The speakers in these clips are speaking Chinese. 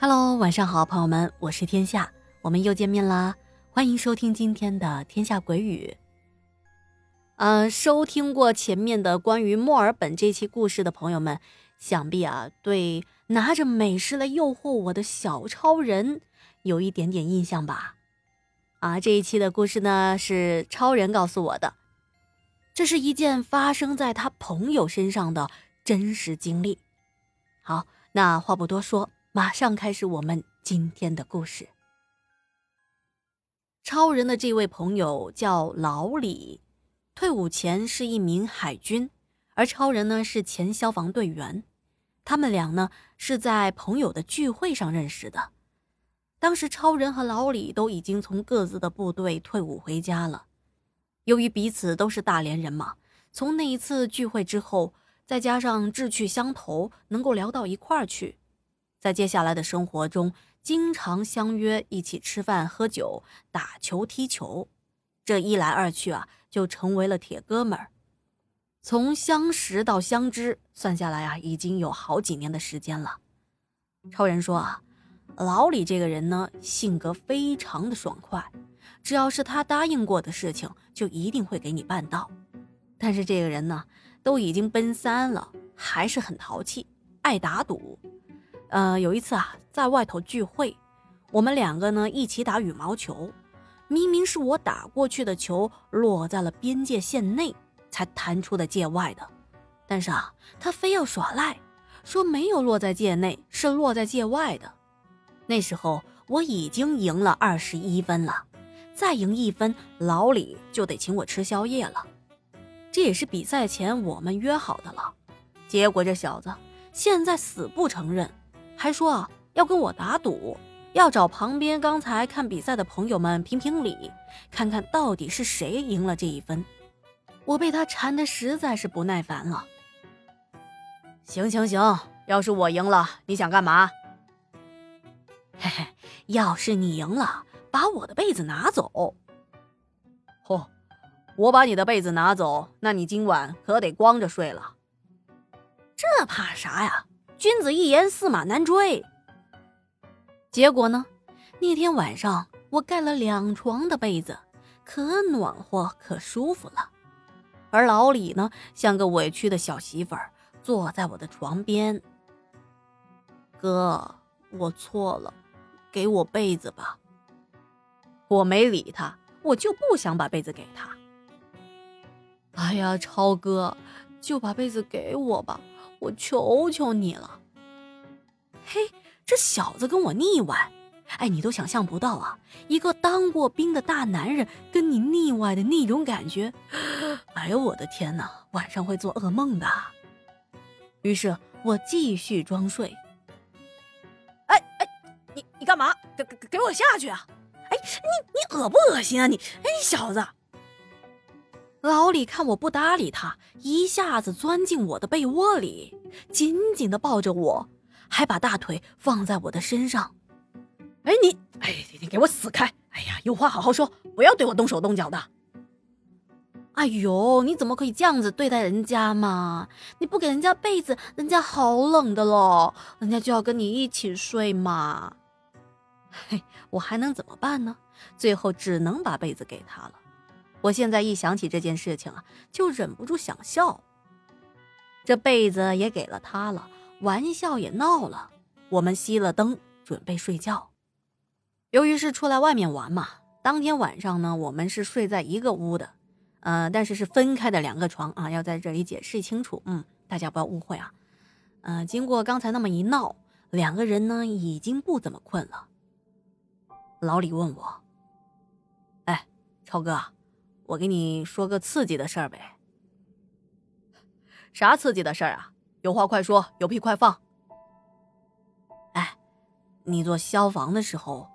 Hello，晚上好，朋友们，我是天下，我们又见面啦，欢迎收听今天的《天下鬼语》。呃，收听过前面的关于墨尔本这期故事的朋友们，想必啊，对拿着美食来诱惑我的小超人有一点点印象吧？啊，这一期的故事呢，是超人告诉我的，这是一件发生在他朋友身上的真实经历。好，那话不多说。马上开始我们今天的故事。超人的这位朋友叫老李，退伍前是一名海军，而超人呢是前消防队员。他们俩呢是在朋友的聚会上认识的。当时超人和老李都已经从各自的部队退伍回家了。由于彼此都是大连人嘛，从那一次聚会之后，再加上志趣相投，能够聊到一块儿去。在接下来的生活中，经常相约一起吃饭、喝酒、打球、踢球，这一来二去啊，就成为了铁哥们儿。从相识到相知，算下来啊，已经有好几年的时间了。超人说啊，老李这个人呢，性格非常的爽快，只要是他答应过的事情，就一定会给你办到。但是这个人呢，都已经奔三了，还是很淘气，爱打赌。呃，有一次啊，在外头聚会，我们两个呢一起打羽毛球，明明是我打过去的球落在了边界线内，才弹出的界外的，但是啊，他非要耍赖，说没有落在界内，是落在界外的。那时候我已经赢了二十一分了，再赢一分，老李就得请我吃宵夜了。这也是比赛前我们约好的了，结果这小子现在死不承认。还说，要跟我打赌，要找旁边刚才看比赛的朋友们评评理，看看到底是谁赢了这一分。我被他缠的实在是不耐烦了。行行行，要是我赢了，你想干嘛？嘿嘿，要是你赢了，把我的被子拿走。嚯，我把你的被子拿走，那你今晚可得光着睡了。这怕啥呀？君子一言，驷马难追。结果呢？那天晚上我盖了两床的被子，可暖和可舒服了。而老李呢，像个委屈的小媳妇儿，坐在我的床边。哥，我错了，给我被子吧。我没理他，我就不想把被子给他。哎呀，超哥，就把被子给我吧。我求求你了，嘿，这小子跟我腻歪，哎，你都想象不到啊，一个当过兵的大男人跟你腻歪的那种感觉，哎呦我的天哪，晚上会做噩梦的。于是我继续装睡。哎哎，你你干嘛？给给给我下去啊！哎，你你恶不恶心啊你？哎，小子。老李看我不搭理他，一下子钻进我的被窝里，紧紧的抱着我，还把大腿放在我的身上。哎你，哎你给我死开！哎呀，有话好好说，不要对我动手动脚的。哎呦，你怎么可以这样子对待人家嘛？你不给人家被子，人家好冷的喽，人家就要跟你一起睡嘛。嘿，我还能怎么办呢？最后只能把被子给他了。我现在一想起这件事情啊，就忍不住想笑。这被子也给了他了，玩笑也闹了。我们熄了灯，准备睡觉。由于是出来外面玩嘛，当天晚上呢，我们是睡在一个屋的，呃，但是是分开的两个床啊，要在这里解释清楚，嗯，大家不要误会啊。嗯，经过刚才那么一闹，两个人呢已经不怎么困了。老李问我：“哎，超哥。”我给你说个刺激的事儿呗。啥刺激的事儿啊？有话快说，有屁快放。哎，你做消防的时候，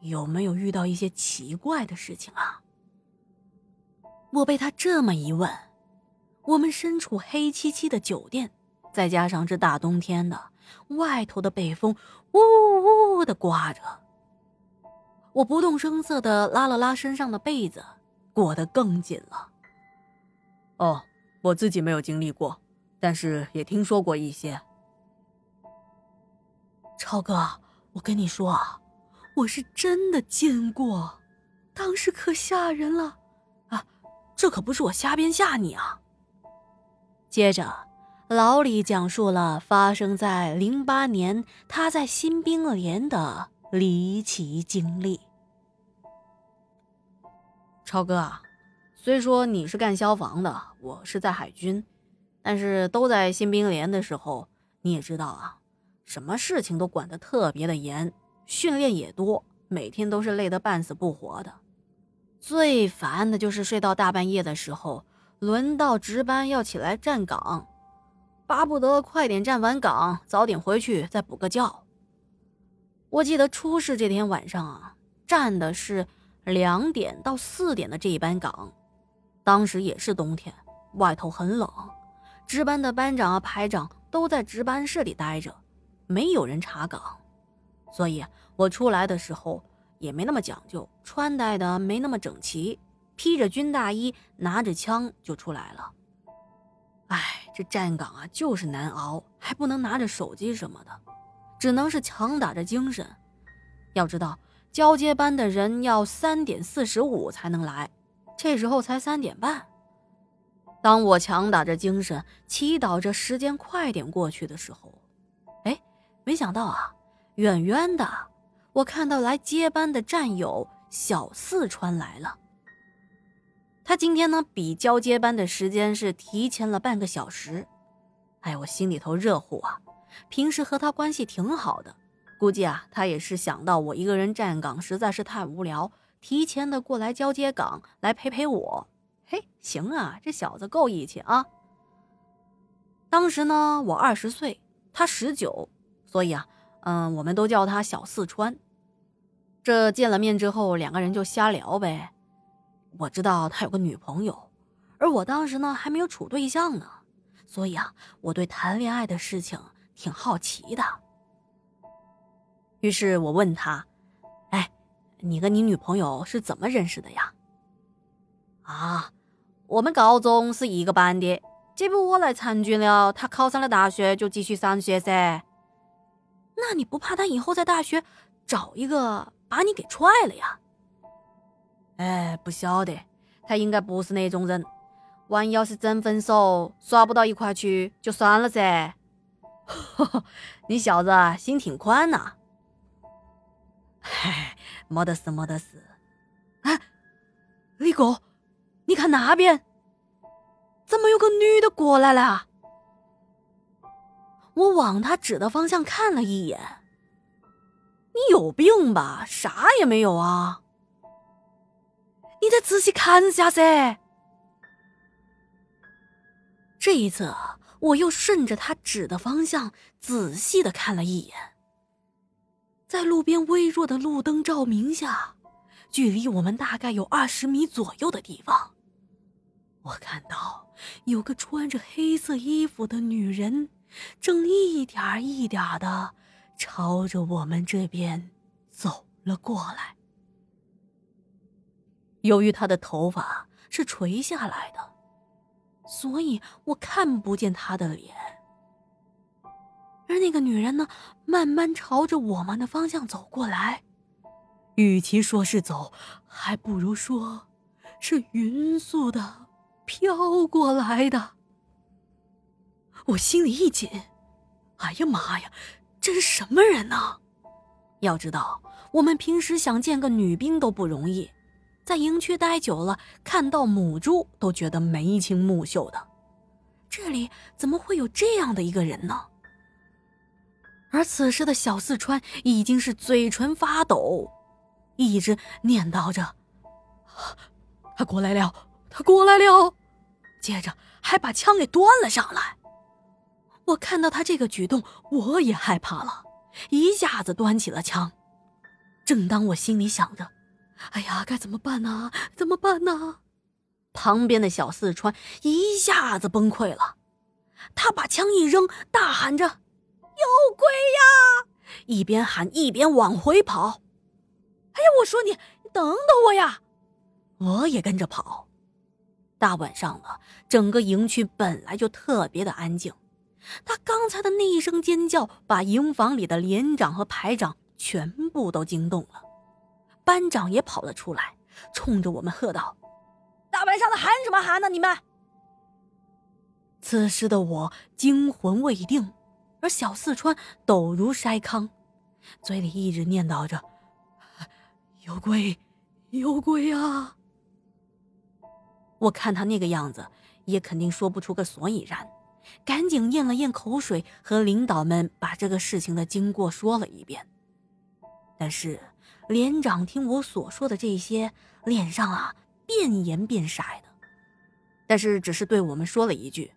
有没有遇到一些奇怪的事情啊？我被他这么一问，我们身处黑漆漆的酒店，再加上这大冬天的，外头的北风呜呜的刮着，我不动声色的拉了拉身上的被子。裹得更紧了。哦，我自己没有经历过，但是也听说过一些。超哥，我跟你说啊，我是真的见过，当时可吓人了啊！这可不是我瞎编吓你啊。接着，老李讲述了发生在零八年他在新兵连的离奇经历。超哥啊，虽说你是干消防的，我是在海军，但是都在新兵连的时候，你也知道啊。什么事情都管得特别的严，训练也多，每天都是累得半死不活的。最烦的就是睡到大半夜的时候，轮到值班要起来站岗，巴不得快点站完岗，早点回去再补个觉。我记得出事这天晚上啊，站的是两点到四点的这一班岗，当时也是冬天，外头很冷，值班的班长啊、排长都在值班室里待着。没有人查岗，所以我出来的时候也没那么讲究，穿戴的没那么整齐，披着军大衣，拿着枪就出来了。哎，这站岗啊就是难熬，还不能拿着手机什么的，只能是强打着精神。要知道，交接班的人要三点四十五才能来，这时候才三点半。当我强打着精神，祈祷着时间快点过去的时候。哎没想到啊，远远的，我看到来接班的战友小四川来了。他今天呢，比交接班的时间是提前了半个小时。哎，我心里头热乎啊！平时和他关系挺好的，估计啊，他也是想到我一个人站岗实在是太无聊，提前的过来交接岗来陪陪我。嘿，行啊，这小子够义气啊！当时呢，我二十岁，他十九。所以啊，嗯，我们都叫他小四川。这见了面之后，两个人就瞎聊呗。我知道他有个女朋友，而我当时呢还没有处对象呢，所以啊，我对谈恋爱的事情挺好奇的。于是我问他：“哎，你跟你女朋友是怎么认识的呀？”啊，我们高中是一个班的，这不我来参军了，他考上了大学就继续上学噻。那你不怕他以后在大学找一个把你给踹了呀？哎，不晓得，他应该不是那种人。万一要是真分手，耍不到一块去，就算了噻。你小子心挺宽呐。嗨，没得事，没得事。哎，李哥，你看那边，怎么有个女的过来了？我往他指的方向看了一眼。你有病吧？啥也没有啊！你再仔细看下噻。这一次，我又顺着他指的方向仔细的看了一眼。在路边微弱的路灯照明下，距离我们大概有二十米左右的地方，我看到有个穿着黑色衣服的女人。正一点一点的朝着我们这边走了过来。由于她的头发是垂下来的，所以我看不见她的脸。而那个女人呢，慢慢朝着我们的方向走过来，与其说是走，还不如说是匀速的飘过来的。我心里一紧，哎呀妈呀，这是什么人呢？要知道，我们平时想见个女兵都不容易，在营区待久了，看到母猪都觉得眉清目秀的，这里怎么会有这样的一个人呢？而此时的小四川已经是嘴唇发抖，一直念叨着：“他过来了，他过来了。”接着还把枪给端了上来。我看到他这个举动，我也害怕了，一下子端起了枪。正当我心里想着：“哎呀，该怎么办呢？怎么办呢？”旁边的小四川一下子崩溃了，他把枪一扔，大喊着：“有鬼呀！”一边喊一边往回跑。哎呀，我说你，你等等我呀！我也跟着跑。大晚上的，整个营区本来就特别的安静。他刚才的那一声尖叫，把营房里的连长和排长全部都惊动了。班长也跑了出来，冲着我们喝道：“大晚上的喊什么喊呢？你们！”此时的我惊魂未定，而小四川抖如筛糠，嘴里一直念叨着：“有鬼，有鬼啊！”我看他那个样子，也肯定说不出个所以然，赶紧咽了咽口水，和领导们把这个事情的经过说了一遍。但是连长听我所说的这些，脸上啊变颜变色的，但是只是对我们说了一句。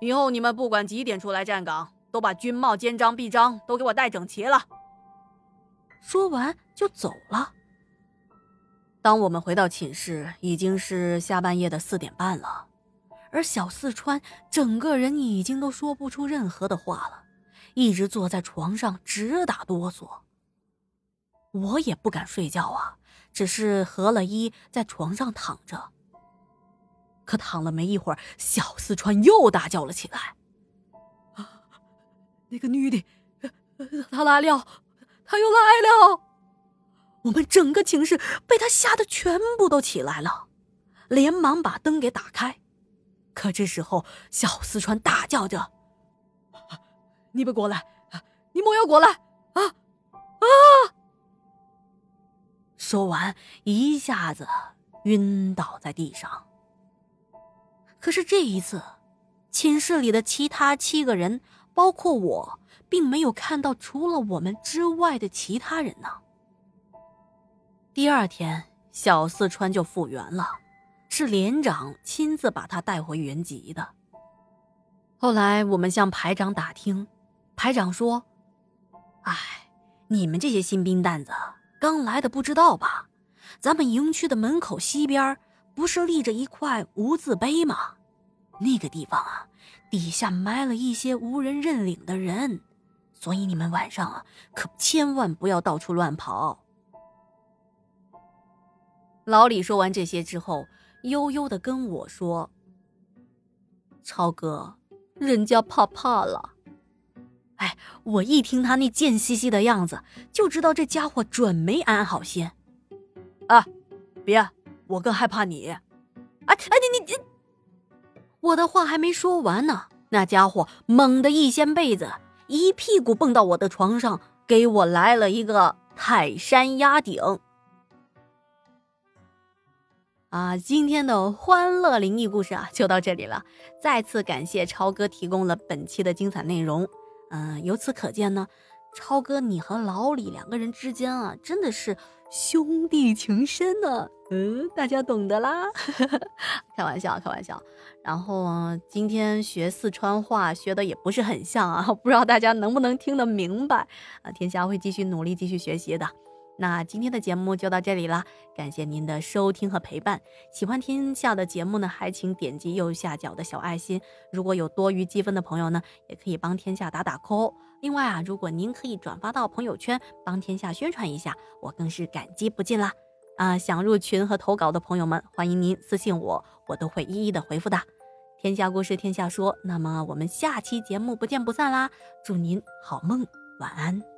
以后你们不管几点出来站岗，都把军帽、肩章、臂章都给我戴整齐了。说完就走了。当我们回到寝室，已经是下半夜的四点半了，而小四川整个人已经都说不出任何的话了，一直坐在床上直打哆嗦。我也不敢睡觉啊，只是合了衣在床上躺着。可躺了没一会儿，小四川又大叫了起来：“啊，那个女的，她来了，她又来了！”我们整个寝室被他吓得全部都起来了，连忙把灯给打开。可这时候，小四川大叫着：“你别过来！你莫要过来！啊啊！”说完，一下子晕倒在地上。可是这一次，寝室里的其他七个人，包括我，并没有看到除了我们之外的其他人呢。第二天，小四川就复原了，是连长亲自把他带回原籍的。后来我们向排长打听，排长说：“哎，你们这些新兵蛋子刚来的，不知道吧？咱们营区的门口西边。”不是立着一块无字碑吗？那个地方啊，底下埋了一些无人认领的人，所以你们晚上啊，可千万不要到处乱跑。老李说完这些之后，悠悠的跟我说：“超哥，人家怕怕了。”哎，我一听他那贱兮兮的样子，就知道这家伙准没安好心。啊，别。我更害怕你，哎哎，你你你！我的话还没说完呢，那家伙猛地一掀被子，一屁股蹦到我的床上，给我来了一个泰山压顶。啊，今天的欢乐灵异故事啊，就到这里了。再次感谢超哥提供了本期的精彩内容。嗯，由此可见呢，超哥你和老李两个人之间啊，真的是。兄弟情深呢，嗯，大家懂得啦，开玩笑，开玩笑。然后今天学四川话学的也不是很像啊，不知道大家能不能听得明白啊？天下会继续努力，继续学习的。那今天的节目就到这里啦，感谢您的收听和陪伴。喜欢天下的节目呢，还请点击右下角的小爱心。如果有多余积分的朋友呢，也可以帮天下打打 call。另外啊，如果您可以转发到朋友圈，帮天下宣传一下，我更是感激不尽啦！啊，想入群和投稿的朋友们，欢迎您私信我，我都会一一的回复的。天下故事，天下说，那么我们下期节目不见不散啦！祝您好梦，晚安。